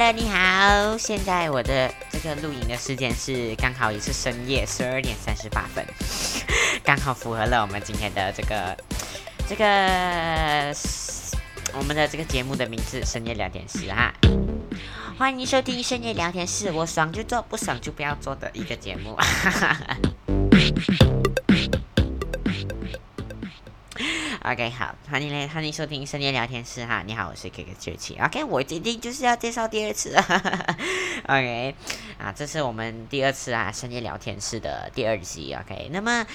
Hello，，你好！现在我的这个录影的时间是刚好也是深夜十二点三十八分，刚好符合了我们今天的这个这个我们的这个节目的名字——深夜聊天室哈。欢迎收听深夜聊天室，我爽就做，不爽就不要做的一个节目。OK，好，欢迎来，欢迎收听深夜聊天室哈。你好，我是 K K 九七。OK，我今天就是要介绍第二次。OK，啊，这是我们第二次啊深夜聊天室的第二集。OK，那么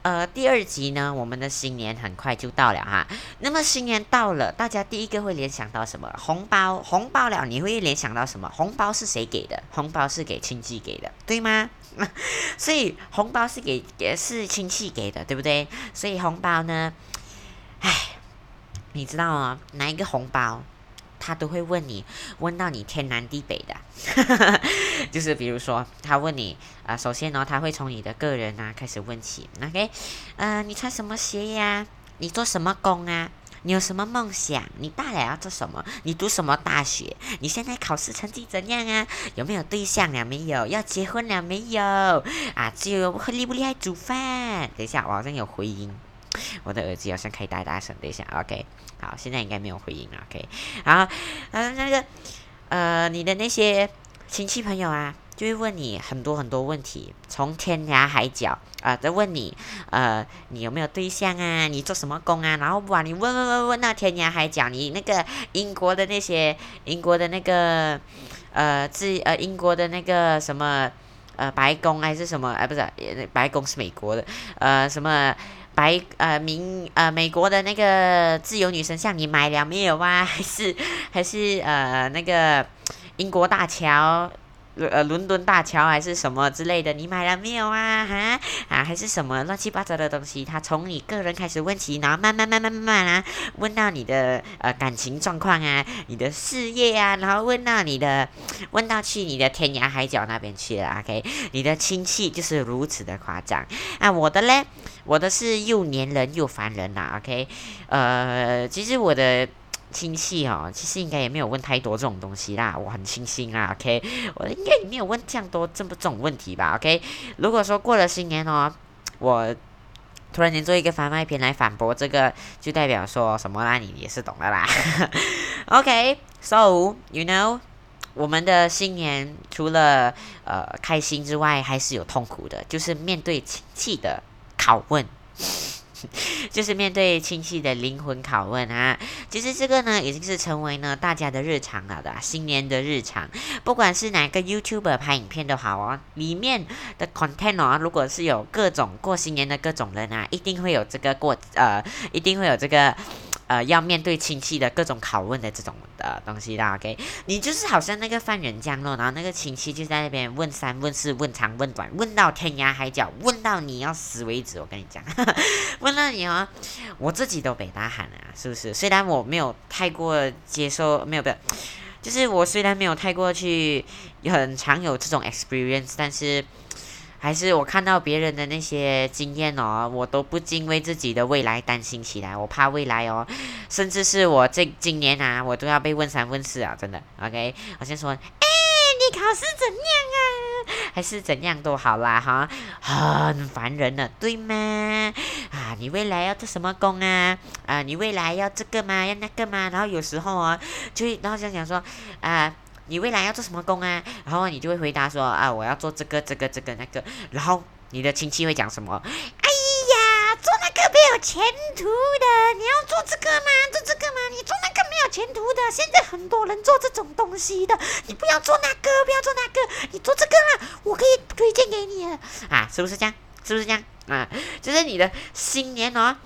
呃第二集呢，我们的新年很快就到了哈。那么新年到了，大家第一个会联想到什么？红包，红包了，你会联想到什么？红包是谁给的？红包是给亲戚给的，对吗？所以红包是给也是亲戚给的，对不对？所以红包呢？唉，你知道吗？拿一个红包，他都会问你，问到你天南地北的。就是比如说，他问你，啊，首先呢，他会从你的个人啊开始问起。OK，呃，你穿什么鞋呀？你做什么工啊？你有什么梦想？你大了要做什么？你读什么大学？你现在考试成绩怎样啊？有没有对象了没有？要结婚了没有？啊，就厉不厉害煮饭？等一下，我好像有回音。我的耳机好像可以大大声，等一下，OK，好，现在应该没有回音了，OK，然后，呃，那个，呃，你的那些亲戚朋友啊，就会问你很多很多问题，从天涯海角啊，都问你，呃，你有没有对象啊？你做什么工啊？然后把你问问问问到天涯海角，你那个英国的那些英国的那个，呃，自呃英国的那个什么，呃，白宫还是什么？哎，不是，白宫是美国的，呃，什么？白呃民呃美国的那个自由女神像你买了没有啊？还是还是呃那个英国大桥？呃，伦敦大桥还是什么之类的，你买了没有啊？哈啊，还是什么乱七八糟的东西？他从你个人开始问起，然后慢慢慢慢慢慢啊，问到你的呃感情状况啊，你的事业啊，然后问到你的，问到去你的天涯海角那边去了。OK，你的亲戚就是如此的夸张啊！我的嘞，我的是又粘人又烦人呐。OK，呃，其实我的。亲戚哦，其实应该也没有问太多这种东西啦，我很清新啊，OK，我应该也没有问这样多这么这种问题吧，OK。如果说过了新年哦，我突然间做一个番外篇来反驳这个，就代表说什么啦？你也是懂的啦，OK，So you know，我们的新年除了呃开心之外，还是有痛苦的，就是面对亲戚的拷问。就是面对亲戚的灵魂拷问啊，其实这个呢已经是成为呢大家的日常了的，新年的日常，不管是哪个 YouTuber 拍影片都好哦，里面的 content 哦，如果是有各种过新年的各种人啊，一定会有这个过呃，一定会有这个。呃，要面对亲戚的各种拷问的这种的东西啦，OK？你就是好像那个犯人这样咯，然后那个亲戚就在那边问三问四问长问短，问到天涯海角，问到你要死为止。我跟你讲，问到你哦，我自己都被大喊了，是不是？虽然我没有太过接受，没有不，就是我虽然没有太过去很常有这种 experience，但是。还是我看到别人的那些经验哦，我都不禁为自己的未来担心起来。我怕未来哦，甚至是我这今年啊，我都要被问三问四啊，真的。OK，我先说，哎，你考试怎样啊？还是怎样都好啦，哈，很烦人的，对吗？啊，你未来要做什么工啊？啊，你未来要这个吗？要那个吗？然后有时候啊，就然后想想说，啊。你未来要做什么工啊？然后你就会回答说啊，我要做这个、这个、这个、那个。然后你的亲戚会讲什么？哎呀，做那个没有前途的，你要做这个吗？做这个吗？你做那个没有前途的。现在很多人做这种东西的，你不要做那个，不要做那个，你做这个啦，我可以推荐给你啊，是不是这样？是不是这样？啊，就是你的新年哦。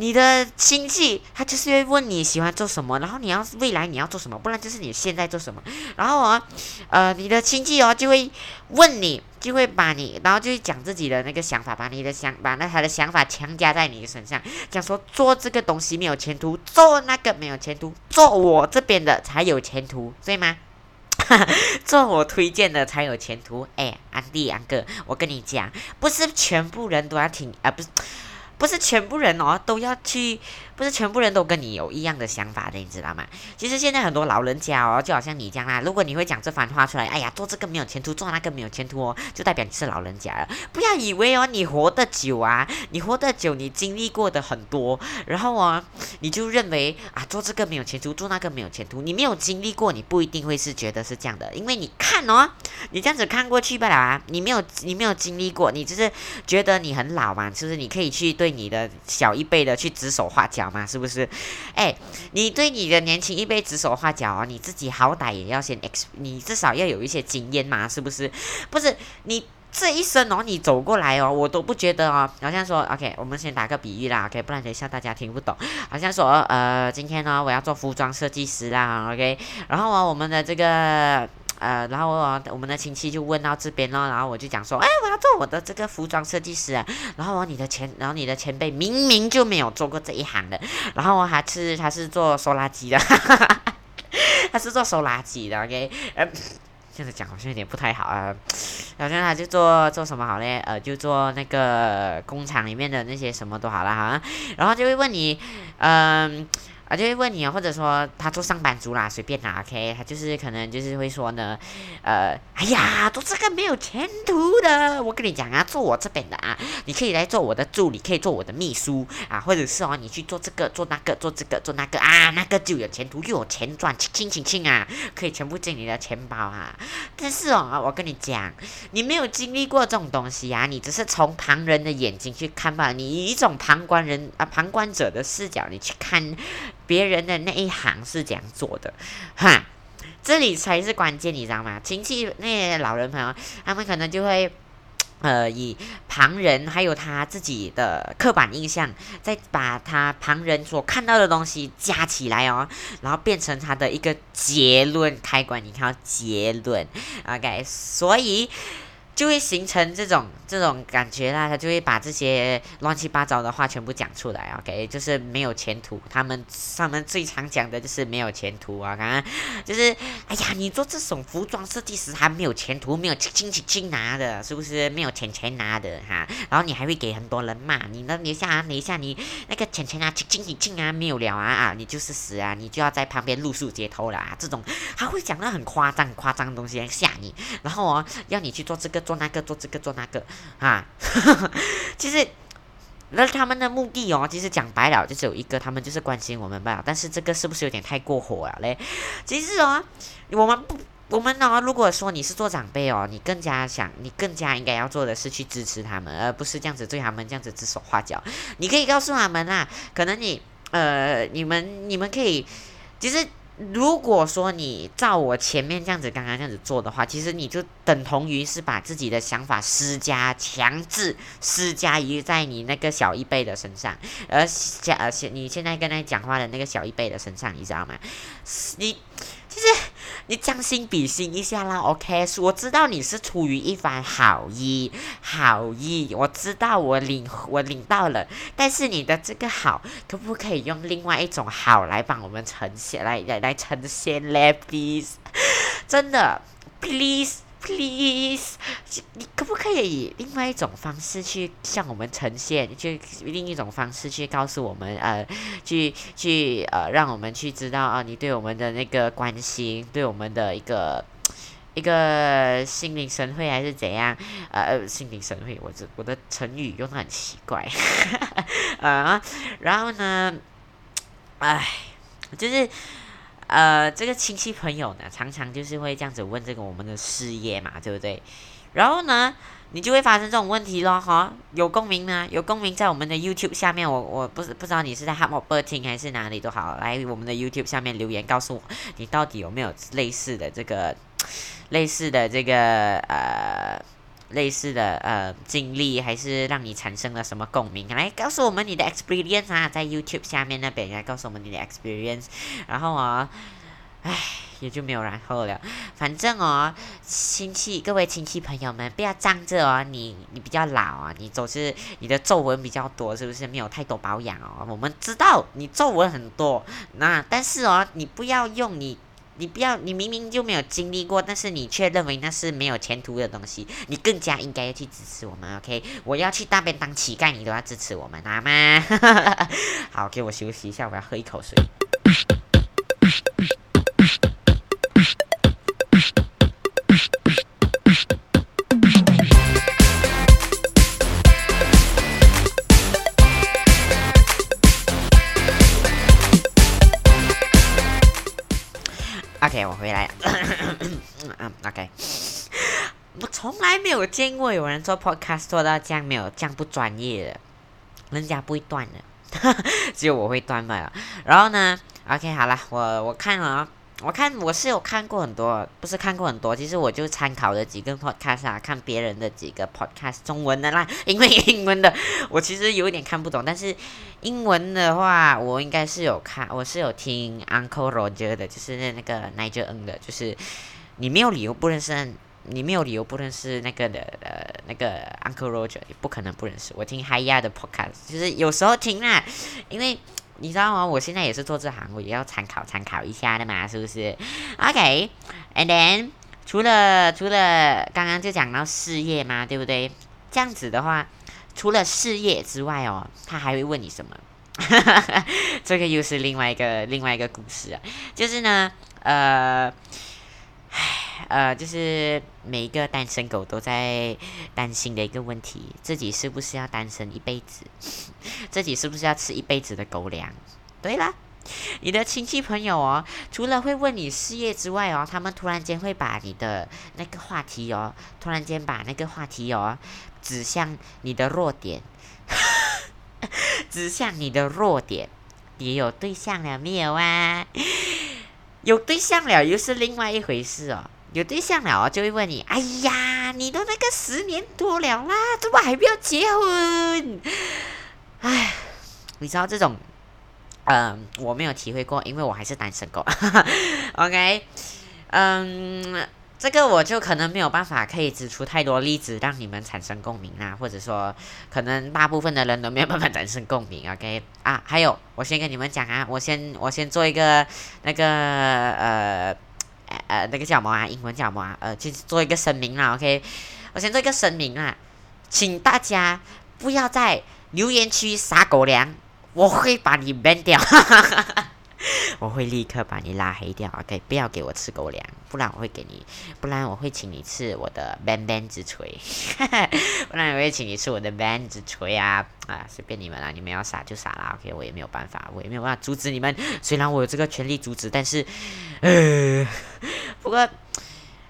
你的亲戚他就是会问你喜欢做什么，然后你要未来你要做什么，不然就是你现在做什么。然后啊，呃，你的亲戚哦就会问你，就会把你，然后就会讲自己的那个想法，把你的想，把那他的想法强加在你的身上，讲说做这个东西没有前途，做那个没有前途，做我这边的才有前途，对吗？做我推荐的才有前途。哎，安迪安哥，我跟你讲，不是全部人都要听，啊，不是。不是全部人哦都要去，不是全部人都跟你有一样的想法的，你知道吗？其实现在很多老人家哦，就好像你这样啦，如果你会讲这番话出来，哎呀，做这个没有前途，做那个没有前途哦，就代表你是老人家了。不要以为哦，你活得久啊，你活得久，你经历过的很多，然后啊，你就认为啊，做这个没有前途，做那个没有前途，你没有经历过，你不一定会是觉得是这样的，因为你看哦，你这样子看过去不了啊，你没有你没有经历过，你只是觉得你很老嘛，就是你可以去对你的小一辈的去指手画脚嘛，是不是？哎，你对你的年轻一辈指手画脚啊，你自己好歹也要先 x，你至少要有一些经验嘛，是不是？不是你。这一生哦，你走过来哦，我都不觉得哦，好像说，OK，我们先打个比喻啦，OK，不然等一下大家听不懂。好像说，呃，今天呢，我要做服装设计师啦，OK，然后啊，我们的这个，呃，然后我我们的亲戚就问到这边了，然后我就讲说，哎，我要做我的这个服装设计师啊。然后你的前，然后你的前辈明明就没有做过这一行的，然后还是 他是做收垃圾的，他是做收垃圾的，OK，呃。现在讲好像有点不太好啊，好像他就做做什么好嘞？呃，就做那个工厂里面的那些什么都好了哈，然后就会问你，嗯。啊，就会问你或者说他做上班族啦，随便啦，OK，他就是可能就是会说呢，呃，哎呀，做这个没有前途的，我跟你讲啊，做我这边的啊，你可以来做我的助理，可以做我的秘书啊，或者是哦，你去做这个做那个做这个做那个啊，那个就有前途又有钱赚，亲亲亲啊，可以全部进你的钱包啊。但是哦，我跟你讲，你没有经历过这种东西啊，你只是从旁人的眼睛去看吧，你以一种旁观人啊旁观者的视角，你去看。别人的那一行是怎样做的，哈，这里才是关键，你知道吗？亲戚那些老人朋友，他们可能就会，呃，以旁人还有他自己的刻板印象，再把他旁人所看到的东西加起来哦，然后变成他的一个结论开关。你看结论，OK，所以。就会形成这种这种感觉啦，他就会把这些乱七八糟的话全部讲出来，OK，就是没有前途。他们他们最常讲的就是没有前途啊，看，就是哎呀，你做这种服装设计师还没有前途，没有钱钱钱拿的，是不是没有钱钱拿的哈？然后你还会给很多人骂你，那你下啊，你下你那个钱钱啊，钱钱钱啊没有了啊啊，你就是死啊，你就要在旁边露宿街头了啊，这种他会讲的很夸张夸张的东西来吓你，然后哦要你去做这个。做那个做这个做那个啊，其实那他们的目的哦，其实讲白了就只有一个，他们就是关心我们吧。但是这个是不是有点太过火了嘞？其实哦，我们不，我们呢，如果说你是做长辈哦，你更加想，你更加应该要做的是去支持他们，而不是这样子对他们这样子指手画脚。你可以告诉他们啦，可能你呃，你们你们可以，其实。如果说你照我前面这样子刚刚这样子做的话，其实你就等同于是把自己的想法施加强制施加于在你那个小一辈的身上，而加而且你现在跟他讲话的那个小一辈的身上，你知道吗？你。就是你将心比心一下啦，OK？我知道你是出于一番好意，好意，我知道我领我领到了，但是你的这个好，可不可以用另外一种好来帮我们呈现，来来来呈现嘞，please？真的，please。Please，你可不可以以另外一种方式去向我们呈现，就另一种方式去告诉我们，呃，去去呃，让我们去知道啊，你对我们的那个关心，对我们的一个一个心领神会还是怎样？呃，心领神会，我这我的成语用的很奇怪，啊，然后呢，唉，就是。呃，这个亲戚朋友呢，常常就是会这样子问这个我们的事业嘛，对不对？然后呢，你就会发生这种问题咯，哈，有共鸣呢，有共鸣在我们的 YouTube 下面，我我不是不知道你是在 h a m b o 听还是哪里都好，来我们的 YouTube 下面留言告诉我，你到底有没有类似的这个类似的这个呃。类似的呃经历，还是让你产生了什么共鸣？来告诉我们你的 experience 啊，在 YouTube 下面那边来告诉我们你的 experience。然后啊，唉，也就没有然后了。反正哦，亲戚各位亲戚朋友们，不要仗着哦，你你比较老啊，你总是你的皱纹比较多，是不是没有太多保养哦？我们知道你皱纹很多，那但是哦，你不要用你。你不要，你明明就没有经历过，但是你却认为那是没有前途的东西，你更加应该要去支持我们，OK？我要去那边当乞丐，你都要支持我们，好吗？好，给我休息一下，我要喝一口水。回来。嗯，OK，我从来没有见过有人做 Podcast 做到这样没有这样不专业的，人家不会断的，只有我会断麦了。然后呢，OK，好了，我我看了。我看我是有看过很多，不是看过很多，其实我就参考了几个 podcast 啊，看别人的几个 podcast 中文的啦，因为英文的我其实有一点看不懂，但是英文的话，我应该是有看，我是有听 Uncle Roger 的，就是那那个 Nigel N 的，就是你没有理由不认识，你没有理由不认识那个的呃那个 Uncle Roger，你不可能不认识。我听 h i y a 的 podcast，就是有时候听啦，因为。你知道吗？我现在也是做这行，我也要参考参考一下的嘛，是不是？OK，and then 除了除了刚刚就讲到事业嘛，对不对？这样子的话，除了事业之外哦，他还会问你什么？这个又是另外一个另外一个故事啊，就是呢，呃。呃，就是每一个单身狗都在担心的一个问题：自己是不是要单身一辈子？自己是不是要吃一辈子的狗粮？对了，你的亲戚朋友哦，除了会问你事业之外哦，他们突然间会把你的那个话题哦，突然间把那个话题哦，指向你的弱点，指向你的弱点。你有对象了没有啊？有对象了又是另外一回事哦。有对象了哦，就会问你：哎呀，你都那个十年多了啦，怎么还不要结婚？哎，你知道这种，嗯，我没有体会过，因为我还是单身狗。OK，嗯，这个我就可能没有办法可以指出太多例子让你们产生共鸣啦，或者说，可能大部分的人都没有办法 产生共鸣。OK，啊，还有，我先跟你们讲啊，我先我先做一个那个呃。呃，那个叫什么啊？英文叫什么啊？呃，去做一个声明啦，OK？我先做一个声明啊，请大家不要在留言区撒狗粮，我会把你 ban 掉。我会立刻把你拉黑掉，OK？不要给我吃狗粮，不然我会给你，不然我会请你吃我的 ban ban 之锤，不然我会请你吃我的 ban 之锤啊！啊，随便你们啦，你们要傻就傻啦，OK？我也没有办法，我也没有办法阻止你们。虽然我有这个权利阻止，但是，呃，不过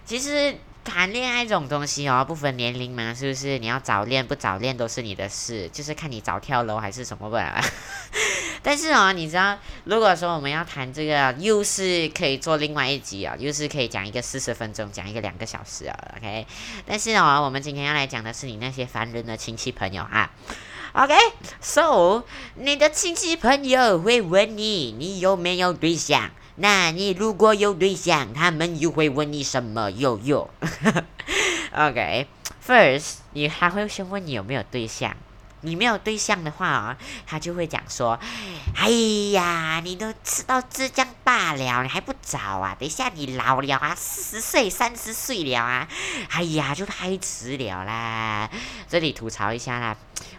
其实。谈恋爱这种东西哦，不分年龄嘛，是不是？你要早恋不早恋都是你的事，就是看你早跳楼还是什么吧。但是哦，你知道，如果说我们要谈这个，又是可以做另外一集啊，又是可以讲一个四十分钟，讲一个两个小时啊，OK。但是哦，我们今天要来讲的是你那些烦人的亲戚朋友啊，OK？So，你的亲戚朋友会问你，你有没有对象？那你如果有对象，他们又会问你什么？有有，OK，First，你还会先问你有没有对象。你没有对象的话啊，他就会讲说：“哎呀，你都吃到浙江大了，你还不早啊？等一下你老了啊，四十岁、三十岁了啊，哎呀，就太迟了啦。”这里吐槽一下啦，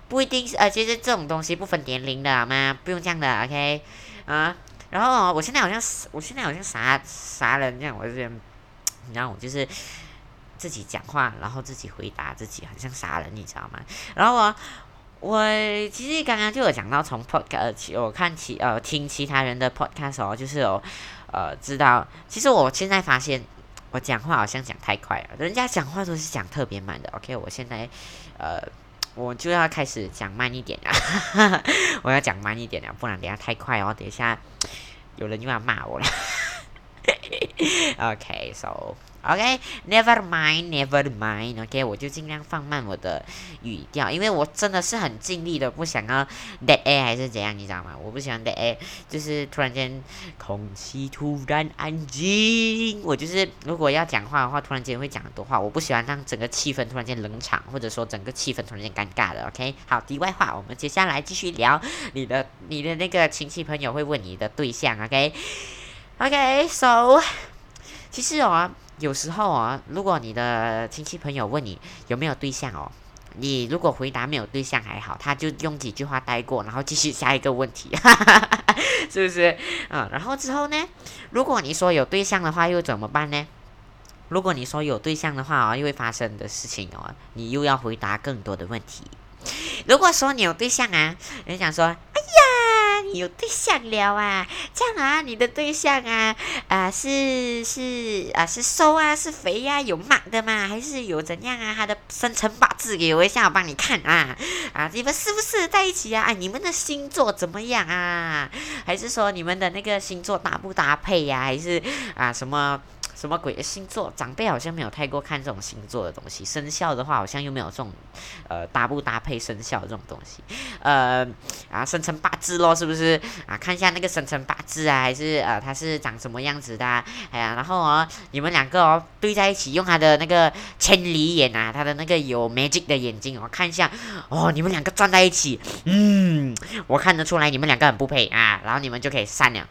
不一定是呃，其实这种东西不分年龄的好吗？不用这样的，OK，啊。然后我现在好像，我现在好像啥啥人这样，我这边，然后我就是自己讲话，然后自己回答自己，很像杀人，你知道吗？然后我我其实刚刚就有讲到从 podcast，我看其呃听其他人的 podcast 哦，就是有呃知道，其实我现在发现我讲话好像讲太快了，人家讲话都是讲特别慢的。OK，我现在呃我就要开始讲慢一点了，我要讲慢一点了，不然等下太快哦，等一下。有人又要骂我了。OK，so OK，never mind，never mind。OK，我就尽量放慢我的语调，因为我真的是很尽力的，不想要 dead air 还是怎样，你知道吗？我不喜欢 dead air，就是突然间空气突然安静。我就是如果要讲话的话，突然间会讲很多话，我不喜欢让整个气氛突然间冷场，或者说整个气氛突然间尴尬的。OK，好，题外话，我们接下来继续聊你的你的那个亲戚朋友会问你的对象。OK，OK，so。其实哦，有时候哦，如果你的亲戚朋友问你有没有对象哦，你如果回答没有对象还好，他就用几句话带过，然后继续下一个问题，哈哈哈是不是？嗯，然后之后呢，如果你说有对象的话，又怎么办呢？如果你说有对象的话哦，又会发生的事情哦，你又要回答更多的问题。如果说你有对象啊，人想说，哎呀，你有对象了啊？这样啊，你的对象啊，啊是是啊是瘦啊是肥呀有满的吗？还是有怎样啊？他的生辰八字给我一下，我帮你看啊啊，你们是不是在一起啊？啊，你们的星座怎么样啊？还是说你们的那个星座搭不搭配呀？还是啊什么？什么鬼星座？长辈好像没有太过看这种星座的东西。生肖的话，好像又没有这种，呃，搭不搭配生肖这种东西。呃，啊，生辰八字咯，是不是？啊，看一下那个生辰八字啊，还是呃，他是长什么样子的？哎呀，然后哦，你们两个哦对在一起，用他的那个千里眼啊，他的那个有 magic 的眼睛哦，看一下哦，你们两个站在一起，嗯，我看得出来你们两个很不配啊，然后你们就可以散了，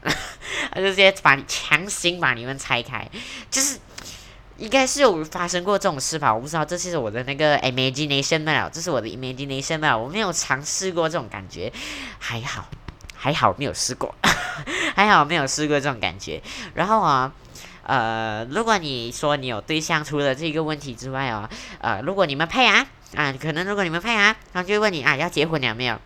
他就直接把你强行把你们拆开。就是应该是有发生过这种事吧，我不知道，这是我的那个 imagination 了，这是我的 imagination 了，我没有尝试过这种感觉，还好，还好没有试过，还好没有试过这种感觉。然后啊，呃，如果你说你有对象，除了这个问题之外哦，呃，如果你们配啊，啊，可能如果你们配啊，他就会问你啊，要结婚了没有？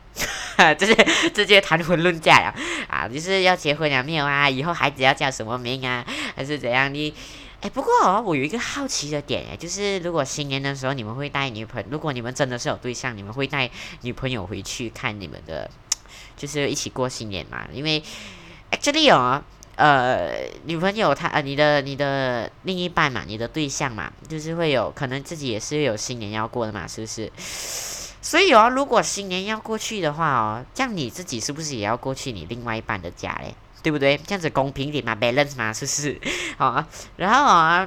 直接直接谈婚论嫁了啊，就是要结婚了没有啊？以后孩子要叫什么名啊？还是怎样？你哎，不过哦我有一个好奇的点哎，就是如果新年的时候你们会带女朋友，如果你们真的是有对象，你们会带女朋友回去看你们的，就是一起过新年嘛？因为 actually 哦，呃，女朋友她呃，你的你的另一半嘛，你的对象嘛，就是会有可能自己也是有新年要过的嘛，是不是？所以哦，如果新年要过去的话哦，这样你自己是不是也要过去你另外一半的家嘞？对不对？这样子公平点嘛，balance 嘛，是不是？好，然后啊，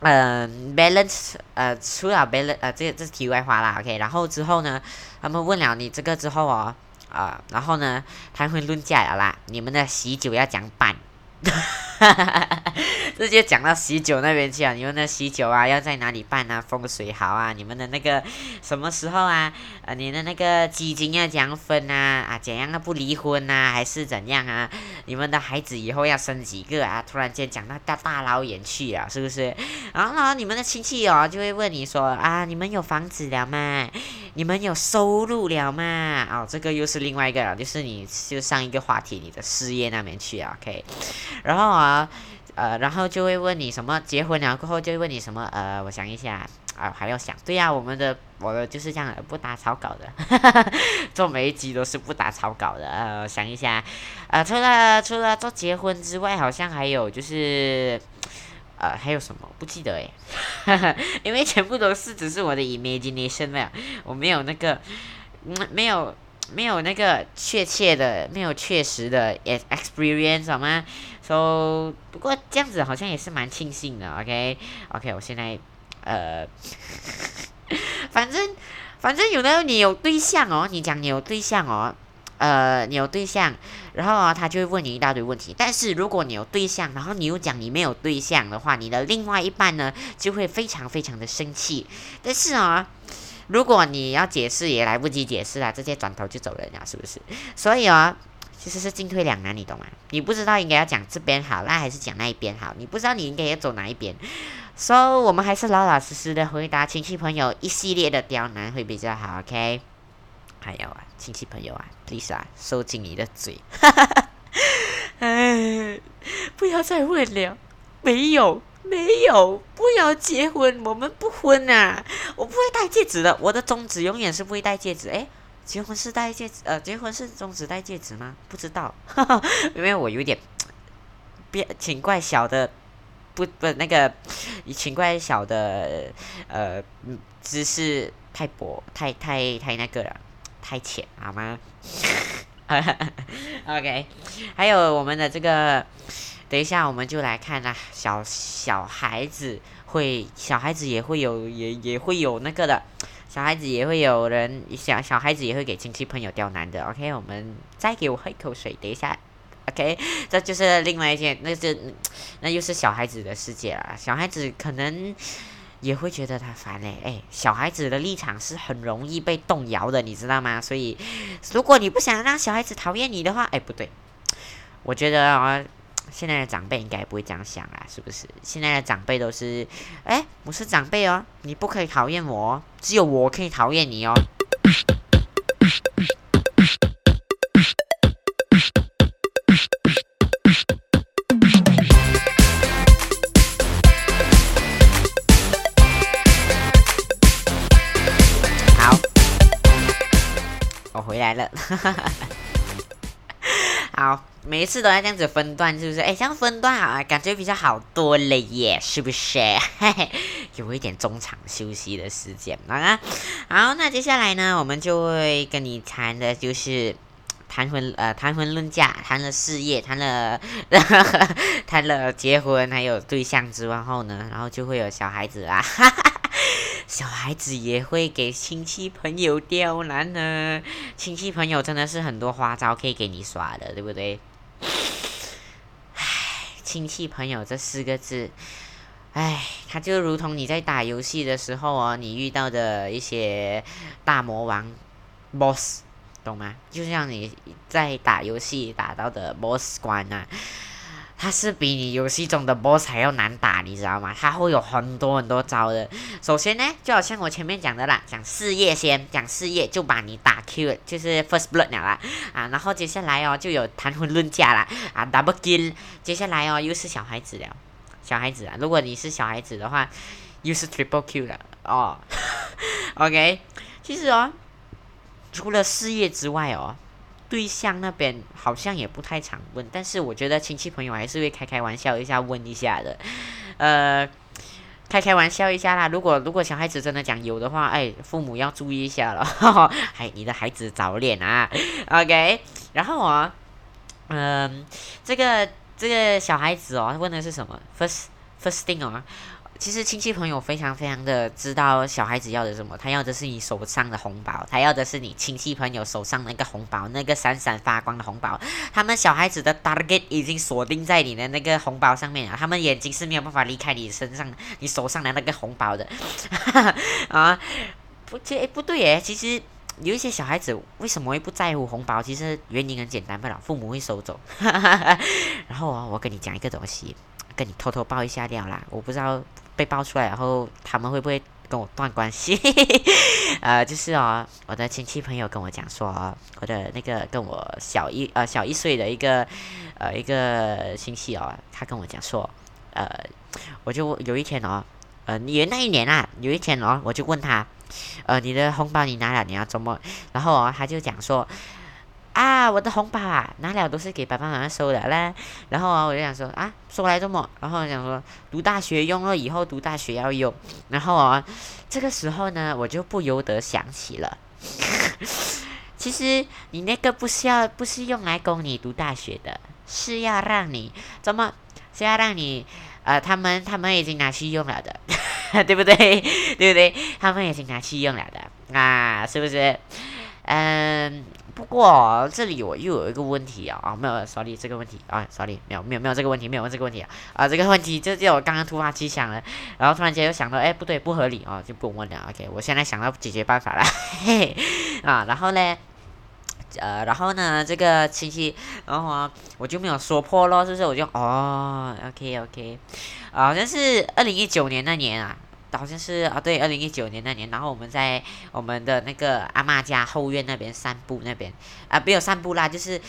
嗯，balance，呃，除了 balance，呃，这这是题外话啦，OK。然后之后呢，他们问了你这个之后哦，啊，然后呢，谈婚论嫁了啦，你们的喜酒要讲办。直接讲到喜酒那边去啊！你们的喜酒啊，要在哪里办啊？风水好啊！你们的那个什么时候啊？呃，你的那个基金要怎样分啊？啊，怎样不离婚啊？还是怎样啊？你们的孩子以后要生几个啊？突然间讲到大大老远去啊，是不是？然后呢，你们的亲戚哦，就会问你说啊，你们有房子了吗？你们有收入了吗？哦，这个又是另外一个了，就是你就上一个话题，你的事业那边去啊，OK。然后啊，呃，然后就会问你什么？结婚了过后就会问你什么？呃，我想一下啊，还要想。对呀，我们的我的就是这样，不打草稿的，做每一集都是不打草稿的。呃，想一下，呃，除了除了做结婚之外，好像还有就是，呃，还有什么？不记得诶，因为全部都是只是我的 imagination 了，我没有那个，嗯，没有。没有那个确切的，没有确实的 experience 好吗？So 不过这样子好像也是蛮庆幸的，OK，OK，我现在呃，反正反正有的你有对象哦，你讲你有对象哦，呃，你有对象，然后啊，他就会问你一大堆问题。但是如果你有对象，然后你又讲你没有对象的话，你的另外一半呢就会非常非常的生气。但是啊。如果你要解释也来不及解释啊，直接转头就走人了，是不是？所以啊，其实是进退两难，你懂吗？你不知道应该要讲这边好，那还是讲那一边好？你不知道你应该要走哪一边，所以我们还是老老实实的回答亲戚朋友一系列的刁难会比较好，OK？还有啊，亲戚朋友啊，please 啊，收紧你的嘴，哎，不要再问了，没有。没有，不要结婚，我们不婚啊！我不会戴戒指的，我的宗旨永远是不会戴戒指。诶，结婚是戴戒指，呃，结婚是中指戴戒指吗？不知道，哈 哈因为我有点，别请怪小的，不不那个，请怪小的，呃，知识太薄，太太太那个了，太浅，好吗？OK，还有我们的这个。等一下，我们就来看啦，小小孩子会，小孩子也会有，也也会有那个的，小孩子也会有人，小小孩子也会给亲戚朋友刁难的。OK，我们再给我喝一口水，等一下，OK，这就是另外一件，那是那又是小孩子的世界了。小孩子可能也会觉得他烦嘞。哎，小孩子的立场是很容易被动摇的，你知道吗？所以，如果你不想让小孩子讨厌你的话，哎，不对，我觉得啊。现在的长辈应该不会这样想啦，是不是？现在的长辈都是，哎，我是长辈哦，你不可以讨厌我，只有我可以讨厌你哦。好，我回来了。好。每一次都要这样子分段，是不是？哎，这样分段好啊，感觉比较好多了耶，是不是？嘿嘿，有一点中场休息的时间啊。好，那接下来呢，我们就会跟你谈的就是谈婚呃谈婚论嫁，谈了事业，谈了 谈了结婚，还有对象之后呢，然后就会有小孩子啦。小孩子也会给亲戚朋友刁难呢，亲戚朋友真的是很多花招可以给你耍的，对不对？亲戚朋友这四个字，哎，它就如同你在打游戏的时候哦，你遇到的一些大魔王 boss，懂吗？就像你在打游戏打到的 boss 关啊。他是比你游戏中的 boss 还要难打，你知道吗？他会有很多很多招的。首先呢，就好像我前面讲的啦，讲事业先，讲事业就把你打 Q，就是 first blood 了啦。啊，然后接下来哦，就有谈婚论嫁啦，啊，double kill。接下来哦，又是小孩子了，小孩子啊，如果你是小孩子的话，又是 triple Q 了哦。OK，其实哦，除了事业之外哦。对象那边好像也不太常问，但是我觉得亲戚朋友还是会开开玩笑一下问一下的，呃，开开玩笑一下啦。如果如果小孩子真的讲有的话，哎，父母要注意一下了，哎，你的孩子早恋啊，OK。然后啊，嗯，这个这个小孩子哦，问的是什么？First first thing 哦。其实亲戚朋友非常非常的知道小孩子要的什么，他要的是你手上的红包，他要的是你亲戚朋友手上那个红包，那个闪闪发光的红包。他们小孩子的 target 已经锁定在你的那个红包上面了，他们眼睛是没有办法离开你身上，你手上的那个红包的。啊，不，这不对耶。其实有一些小孩子为什么会不在乎红包？其实原因很简单，不了，父母会收走。然后啊，我跟你讲一个东西，跟你偷偷爆一下料啦，我不知道。被爆出来，然后他们会不会跟我断关系？呃，就是哦，我的亲戚朋友跟我讲说，我的那个跟我小一呃小一岁的一个呃一个亲戚哦，他跟我讲说，呃，我就有一天哦，呃，你那一年啊，有一天哦，我就问他，呃，你的红包你拿了，你要周末，然后哦，他就讲说。啊，我的红包啊，拿了都是给爸爸妈妈收的啦。然后啊，我就想说啊，收来这么，然后想说读大学用了，以后读大学要用。然后啊，这个时候呢，我就不由得想起了，其实你那个不是要不是用来供你读大学的，是要让你怎么是要让你呃，他们他们已经拿去用了的，对不对？对不对？他们已经拿去用了的啊，是不是？嗯。不过这里我又有一个问题啊啊没有，sorry 这个问题啊，sorry 没有没有没有这个问题没有问这个问题啊啊这个问题就就我刚刚突发奇想了，然后突然间又想到哎不对不合理啊就不问了，OK 我现在想到解决办法了，嘿啊然后呢呃然后呢这个亲戚然后啊我就没有说破咯，是不是我就哦 OK OK 啊好像是二零一九年那年啊。好像是啊，对，二零一九年那年，然后我们在我们的那个阿妈家后院那边散步，那边啊没有散步啦，就是，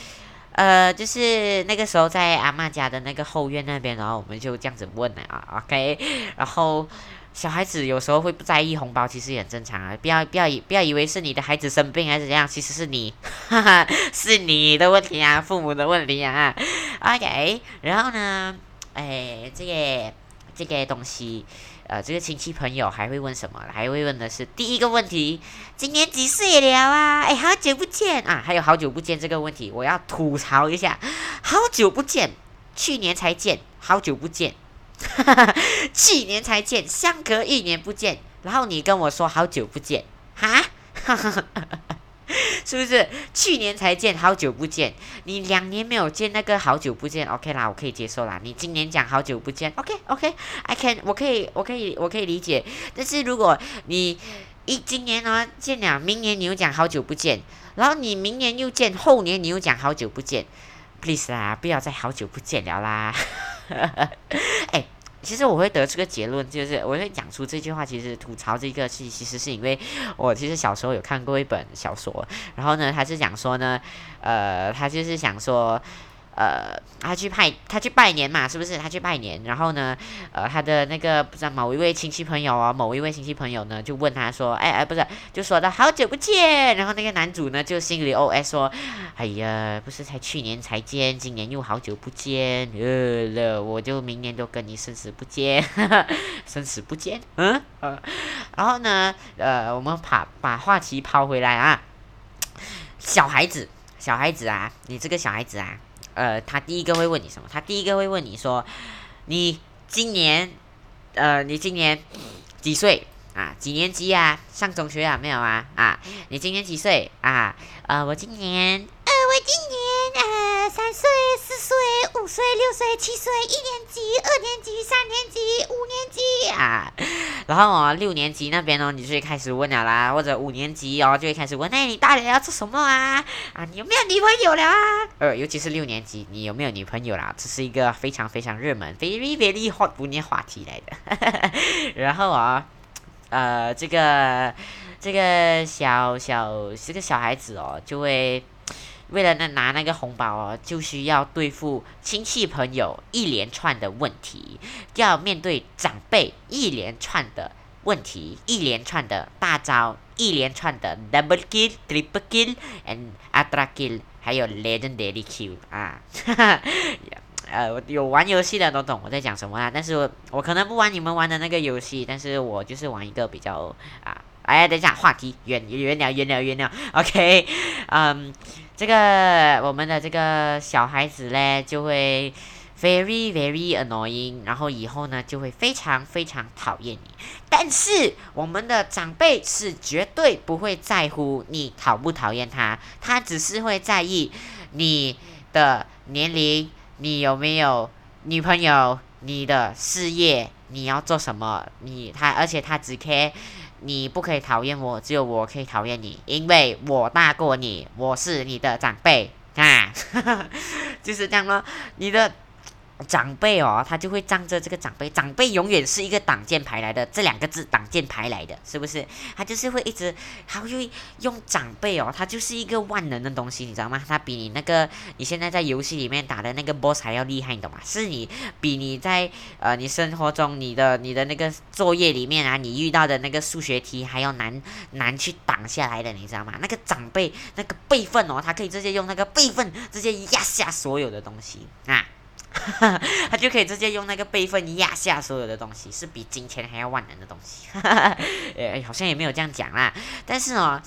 呃，就是那个时候在阿妈家的那个后院那边，然后我们就这样子问了啊，OK，然后小孩子有时候会不在意红包，其实也很正常啊，不要不要以不要以为是你的孩子生病还是怎样，其实是你，哈哈，是你的问题啊，父母的问题啊，OK，然后呢，哎，这个这个东西。呃，这个亲戚朋友还会问什么？还会问的是第一个问题：今年几岁了啊？哎，好久不见啊！还有好久不见这个问题，我要吐槽一下。好久不见，去年才见，好久不见，去年才见，相隔一年不见，然后你跟我说好久不见，哈？是不是？去年才见，好久不见。你两年没有见，那个好久不见，OK 啦，我可以接受啦。你今年讲好久不见，OK OK，I can，我可以，我可以，我可以理解。但是如果你一今年呢见了，明年你又讲好久不见，然后你明年又见，后年你又讲好久不见，please 啦，不要再好久不见了啦。哎。其实我会得出个结论，就是我会讲出这句话。其实吐槽这个是，其实是因为我其实小时候有看过一本小说，然后呢，他是讲说呢，呃，他就是想说。呃，他去派他去拜年嘛，是不是？他去拜年，然后呢，呃，他的那个不知道某一位亲戚朋友啊，某一位亲戚朋友呢，就问他说，哎哎，不是，就说的好久不见，然后那个男主呢，就心里 OS 说，哎呀，不是才去年才见，今年又好久不见，呃了，我就明年都跟你生死不见，生死不见，嗯呃，然后呢，呃，我们把把话题抛回来啊，小孩子，小孩子啊，你这个小孩子啊。呃，他第一个会问你什么？他第一个会问你说，你今年，呃，你今年几岁啊？几年级啊？上中学啊？没有啊？啊，你今年几岁啊？呃，我今年，呃，我今年三岁、四岁、五岁、六岁、七岁，一年级、二年级、三年级、五年级啊。然后哦，六年级那边哦，你就会开始问了啦，或者五年级哦，就会开始问，哎，你大人要做什么啊？啊，你有没有女朋友了啊？呃，尤其是六年级，你有没有女朋友啦？这是一个非常非常热门，very very hot 不念话题来的。然后啊，呃，这个这个小小这个小孩子哦，就会。为了那拿那个红包哦，就需要对付亲戚朋友一连串的问题，要面对长辈一连串的问题，一连串的大招，一连串的 double kill、triple kill and ultra kill，还有 legendary kill 啊！呃，有玩游戏的都懂我在讲什么啊。但是我我可能不玩你们玩的那个游戏，但是我就是玩一个比较啊。哎，等一下，话题远远聊，远聊，远聊。OK，嗯。这个我们的这个小孩子嘞，就会 very very annoying，然后以后呢就会非常非常讨厌你。但是我们的长辈是绝对不会在乎你讨不讨厌他，他只是会在意你的年龄，你有没有女朋友，你的事业，你要做什么，你他，而且他只 care。你不可以讨厌我，只有我可以讨厌你，因为我大过你，我是你的长辈啊，就是这样咯，你的。长辈哦，他就会仗着这个长辈，长辈永远是一个挡箭牌来的，这两个字挡箭牌来的，是不是？他就是会一直，他会用长辈哦，他就是一个万能的东西，你知道吗？他比你那个你现在在游戏里面打的那个 boss 还要厉害，你懂吗？是你比你在呃你生活中你的你的那个作业里面啊，你遇到的那个数学题还要难难去挡下来的，你知道吗？那个长辈那个辈分哦，他可以直接用那个辈分直接压下所有的东西啊。他就可以直接用那个备份压下所有的东西，是比金钱还要万能的东西。哎，好像也没有这样讲啦。但是哦，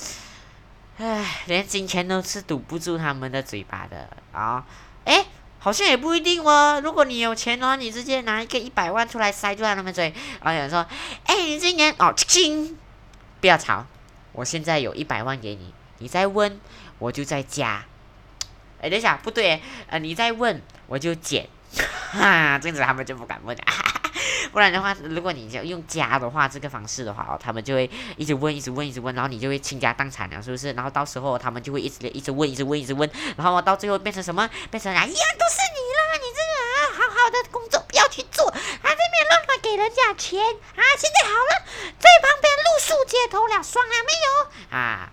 唉，连金钱都是堵不住他们的嘴巴的啊。哎，好像也不一定哦。如果你有钱哦，你直接拿一个一百万出来塞住他们嘴，然后有人说：“哎，你今年哦，亲，不要吵，我现在有一百万给你，你再问我就在加。”哎，等一下，不对，呃，你再问我就减。哈，这样子他们就不敢问了。不然的话，如果你就用加的话，这个方式的话哦，他们就会一直问，一直问，一直问，然后你就会倾家荡产了，是不是？然后到时候他们就会一直一直问，一直问，一直问，然后到最后变成什么？变成哎呀，都是你啦，你这个啊，好好的工作不要去做，啊，这边乱乱给人家钱啊，现在好了，在旁边露宿街头了，爽了没有？啊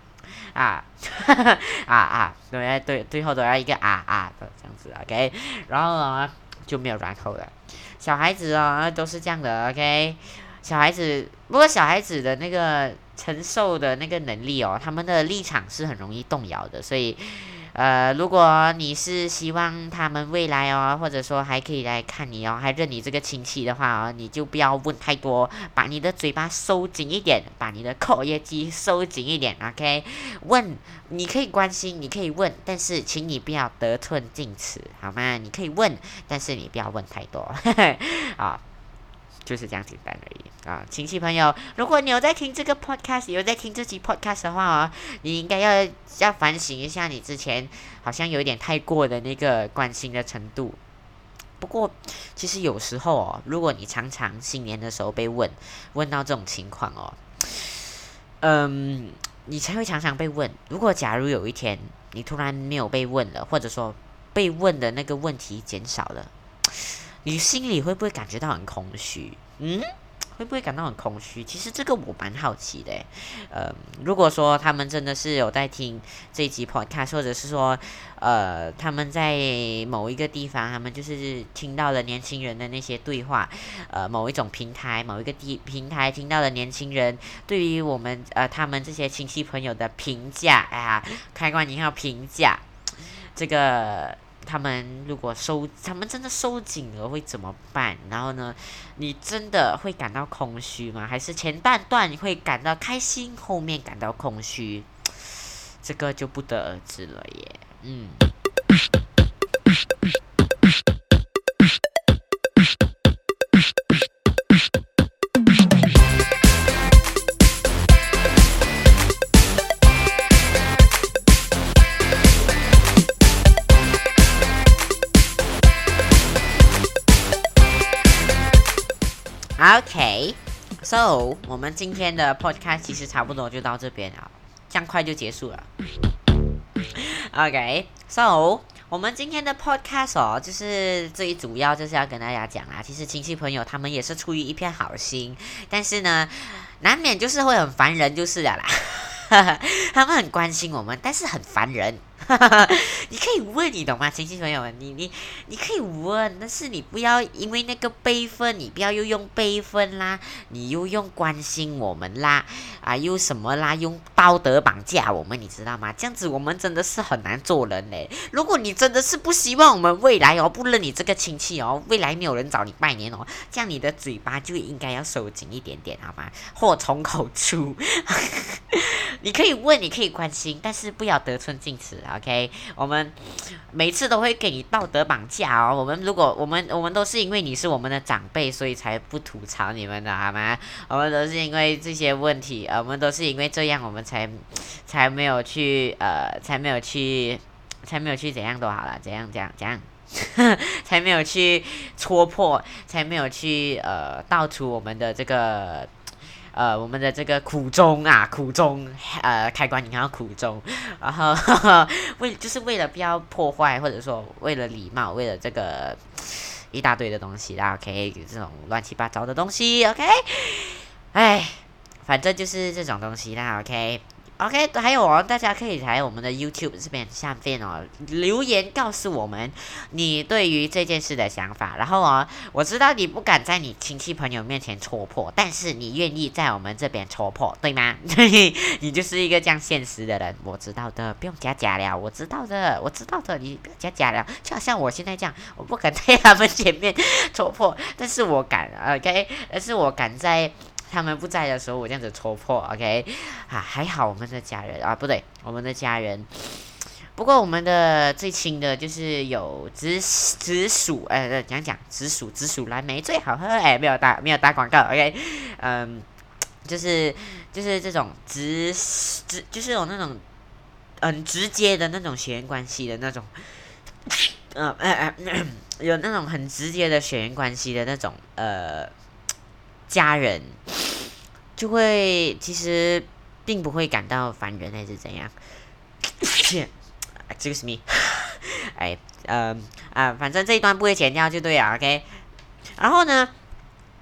啊 啊啊！对对，最后都要一个啊啊的这样子，OK，然后呢？就没有然后了，小孩子哦都是这样的，OK，小孩子不过小孩子的那个承受的那个能力哦，他们的立场是很容易动摇的，所以。呃，如果你是希望他们未来哦，或者说还可以来看你哦，还认你这个亲戚的话哦，你就不要问太多，把你的嘴巴收紧一点，把你的口业肌收紧一点，OK？问你可以关心，你可以问，但是请你不要得寸进尺，好吗？你可以问，但是你不要问太多，啊。就是这样简单而已啊，亲戚朋友，如果你有在听这个 podcast，有在听这集 podcast 的话哦，你应该要要反省一下你之前好像有一点太过的那个关心的程度。不过，其实有时候哦，如果你常常新年的时候被问问到这种情况哦，嗯，你才会常常被问。如果假如有一天你突然没有被问了，或者说被问的那个问题减少了，你心里会不会感觉到很空虚？嗯？会不会感到很空虚？其实这个我蛮好奇的，呃，如果说他们真的是有在听这一集 podcast，或者是说，呃，他们在某一个地方，他们就是听到了年轻人的那些对话，呃，某一种平台，某一个地平台听到了年轻人对于我们呃他们这些亲戚朋友的评价，哎呀，开关你要评价这个。他们如果收，他们真的收紧了会怎么办？然后呢，你真的会感到空虚吗？还是前半段会感到开心，后面感到空虚？这个就不得而知了耶。嗯。OK，So 我们今天的 Podcast 其实差不多就到这边了，这样快就结束了。OK，So 我们今天的 Podcast 哦，就是最主要就是要跟大家讲啊，其实亲戚朋友他们也是出于一片好心，但是呢，难免就是会很烦人就是了啦。他们很关心我们，但是很烦人。你可以问，你懂吗，亲戚朋友？你你你可以问，但是你不要因为那个辈分，你不要又用辈分啦，你又用关心我们啦，啊，又什么啦，用道德绑架我们，你知道吗？这样子我们真的是很难做人嘞。如果你真的是不希望我们未来哦不认你这个亲戚哦，未来没有人找你拜年哦，这样你的嘴巴就应该要收紧一点点，好吗？祸从口出。你可以问，你可以关心，但是不要得寸进尺啊。OK，我们每次都会给你道德绑架哦。我们如果我们我们都是因为你是我们的长辈，所以才不吐槽你们的好吗？我们都是因为这些问题，我们都是因为这样，我们才才没有去呃，才没有去，才没有去怎样都好了，怎样怎样怎样，才没有去戳破，才没有去呃，道出我们的这个。呃，我们的这个苦衷啊，苦衷，呃，开关你看苦衷，然后为 就是为了不要破坏，或者说为了礼貌，为了这个一大堆的东西啦，OK，这种乱七八糟的东西，OK，哎，反正就是这种东西啦，OK。OK，还有哦，大家可以来我们的 YouTube 这边下面哦留言告诉我们你对于这件事的想法。然后哦，我知道你不敢在你亲戚朋友面前戳破，但是你愿意在我们这边戳破，对吗？你就是一个这样现实的人，我知道的，不用假假了，我知道的，我知道的，你不要假假了。就好像我现在这样，我不敢在他们前面戳破，但是我敢，OK，但是我敢在。他们不在的时候，我这样子戳破，OK，啊，还好我们的家人啊，不对，我们的家人。不过我们的最亲的就是有紫紫薯，呃，讲讲紫薯，紫薯蓝莓最好喝，哎，没有打没有打广告，OK，嗯，就是就是这种直直，就是有那种很直接的那种血缘关系的那种，嗯嗯嗯，有那种很直接的血缘关系的那种，呃。家人就会其实并不会感到烦人还是怎样？Excuse me，哎，呃啊，反正这一段不会剪掉就对了，OK。然后呢，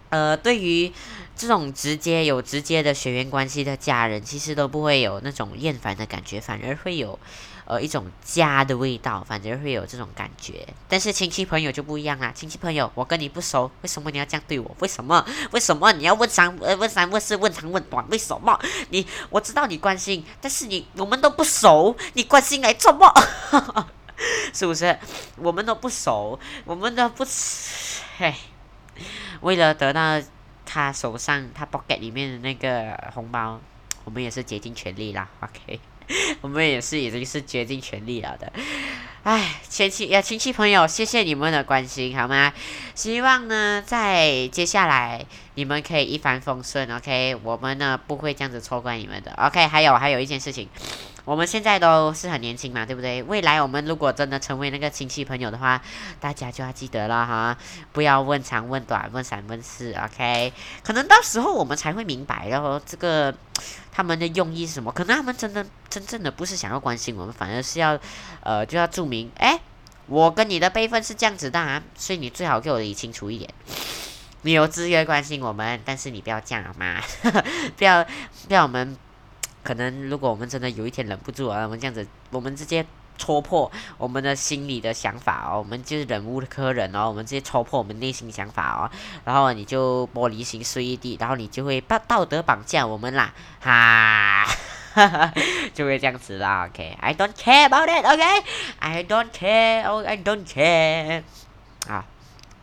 呃，对于这种直接有直接的血缘关系的家人，其实都不会有那种厌烦的感觉，反而会有。呃，一种家的味道，反正会有这种感觉。但是亲戚朋友就不一样啦，亲戚朋友，我跟你不熟，为什么你要这样对我？为什么？为什么你要问三呃问三问四问长问短？为什么？你我知道你关心，但是你我们都不熟，你关心来做么？是不是？我们都不熟，我们都不，嘿，为了得到他手上他 pocket 里面的那个红包，我们也是竭尽全力啦。OK。我们也是已经是竭尽全力了的哎，亲戚呀，亲戚朋友，谢谢你们的关心，好吗？希望呢，在接下来你们可以一帆风顺，OK？我们呢不会这样子错怪你们的，OK？还有还有一件事情，我们现在都是很年轻嘛，对不对？未来我们如果真的成为那个亲戚朋友的话，大家就要记得了哈，不要问长问短，问三问四，OK？可能到时候我们才会明白，然后这个。他们的用意是什么？可能他们真的真正的不是想要关心我们，反而是要，呃，就要注明，哎，我跟你的辈分是这样子的啊，所以你最好给我理清楚一点。你有资格关心我们，但是你不要这样好吗？不要不要我们，可能如果我们真的有一天忍不住啊，我们这样子，我们直接。戳破我们的心里的想法哦，我们就是忍无可忍哦，我们直接戳破我们内心想法哦，然后你就玻璃心碎一地，然后你就会 把道德绑架我们啦，哈，就会这样子啦，OK，I don't care about it，OK，I don't care，I don't care，啊。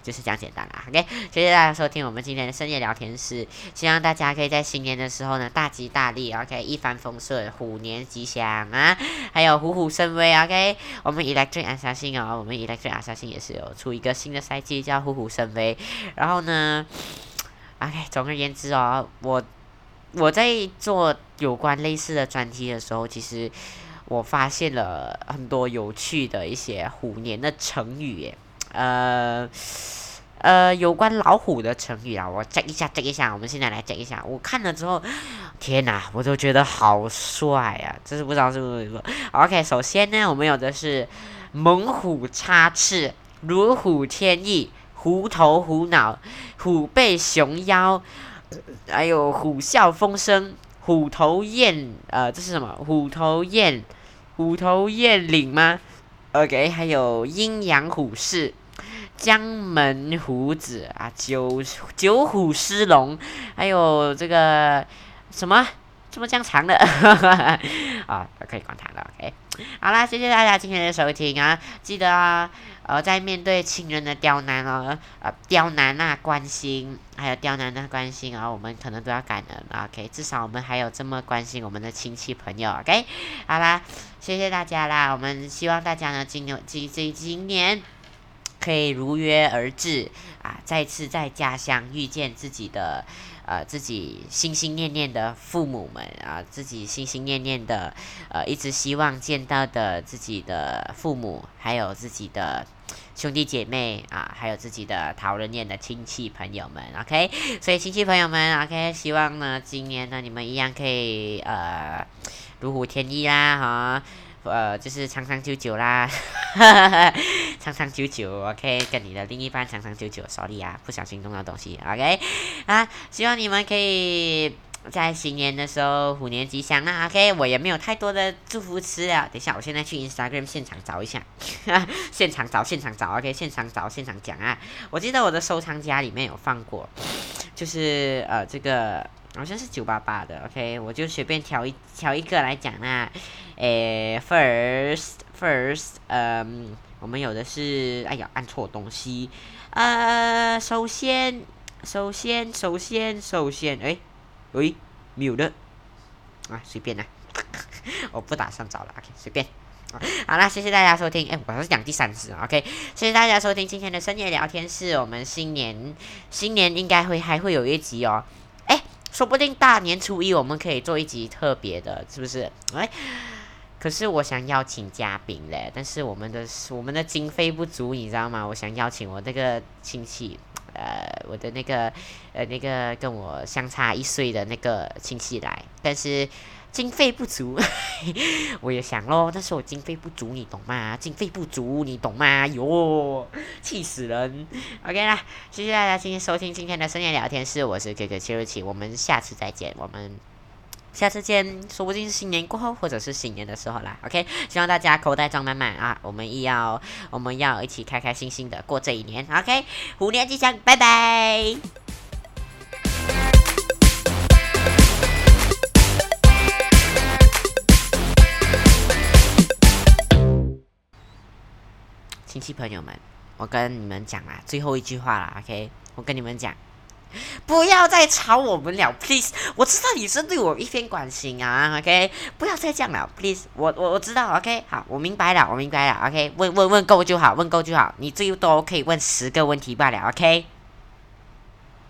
就是这样简单啦，OK，谢谢大家收听我们今天的深夜聊天室，希望大家可以在新年的时候呢大吉大利，OK，一帆风顺，虎年吉祥啊，还有虎虎生威，OK，我们 Electric Assassin 哦，我们 Electric Assassin 也是有出一个新的赛季叫虎虎生威，然后呢，OK，总而言之哦，我我在做有关类似的专题的时候，其实我发现了很多有趣的一些虎年的成语，呃。呃，有关老虎的成语啊，我整一下，整一下。我们现在来整一下。我看了之后，天哪，我都觉得好帅啊！这是不知道是不是？OK，首先呢，我们有的是猛虎插翅、如虎添翼、虎头虎脑、虎背熊腰，还有虎啸风声、虎头雁，呃，这是什么？虎头雁，虎头雁翎吗？OK，还有阴阳虎视。江门虎子啊，九九虎狮龙，还有这个什么这么这样长的 啊，可以管他了。OK，好啦，谢谢大家今天的收听啊，记得啊，呃，在面对亲人的刁难哦，呃，刁难啊，关心，还有刁难的关心啊，我们可能都要感恩。OK，至少我们还有这么关心我们的亲戚朋友。OK，好啦，谢谢大家啦，我们希望大家呢，今年今今今年。可以如约而至啊！再次在家乡遇见自己的，呃，自己心心念念的父母们啊，自己心心念念的，呃，一直希望见到的自己的父母，还有自己的兄弟姐妹啊，还有自己的讨人厌的亲戚朋友们。OK，所以亲戚朋友们，OK，希望呢，今年呢，你们一样可以呃，如虎添翼啦，哈。呃，就是长长久久啦，哈 哈长长久久，OK，跟你的另一半长长久久，sorry 啊，不小心弄到东西，OK，啊，希望你们可以在新年的时候虎年吉祥啊，OK，我也没有太多的祝福词啊，等一下我现在去 Instagram 现场找一下，现场找现场找，OK，现场找现场讲啊，我记得我的收藏夹里面有放过，就是呃这个。好像是九八八的，OK，我就随便挑一挑一个来讲啦。诶，first，first，嗯，我们有的是，哎呀，按错东西。呃，首先，首先，首先，首先，哎，喂，没有的，啊，随便啦，我不打算找了，OK，随便。好啦，谢谢大家收听。哎，我是讲第三次，OK，谢谢大家收听今天的深夜聊天室。我们新年，新年应该会还会有一集哦。说不定大年初一我们可以做一集特别的，是不是？哎，可是我想邀请嘉宾嘞，但是我们的我们的经费不足，你知道吗？我想邀请我那个亲戚，呃，我的那个呃那个跟我相差一岁的那个亲戚来，但是。经费不足，我也想咯，但是我经费不足，你懂吗？经费不足，你懂吗？哟，气死人！OK 啦，谢谢大家今天收听今天的深夜聊天室，我是哥哥七六七，我们下次再见，我们下次见，说不定是新年过后，或者是新年的时候啦。OK，希望大家口袋装满满啊，我们要我们要一起开开心心的过这一年。OK，虎年吉祥，拜拜。亲戚朋友们，我跟你们讲啦，最后一句话啦，OK，我跟你们讲，不要再吵我们了，please。我知道你是对我一片关心啊，OK？不要再这样了，please。我我我知道，OK？好，我明白了，我明白了，OK？问问问够就好，问够就好。你最多可以问十个问题罢了，OK？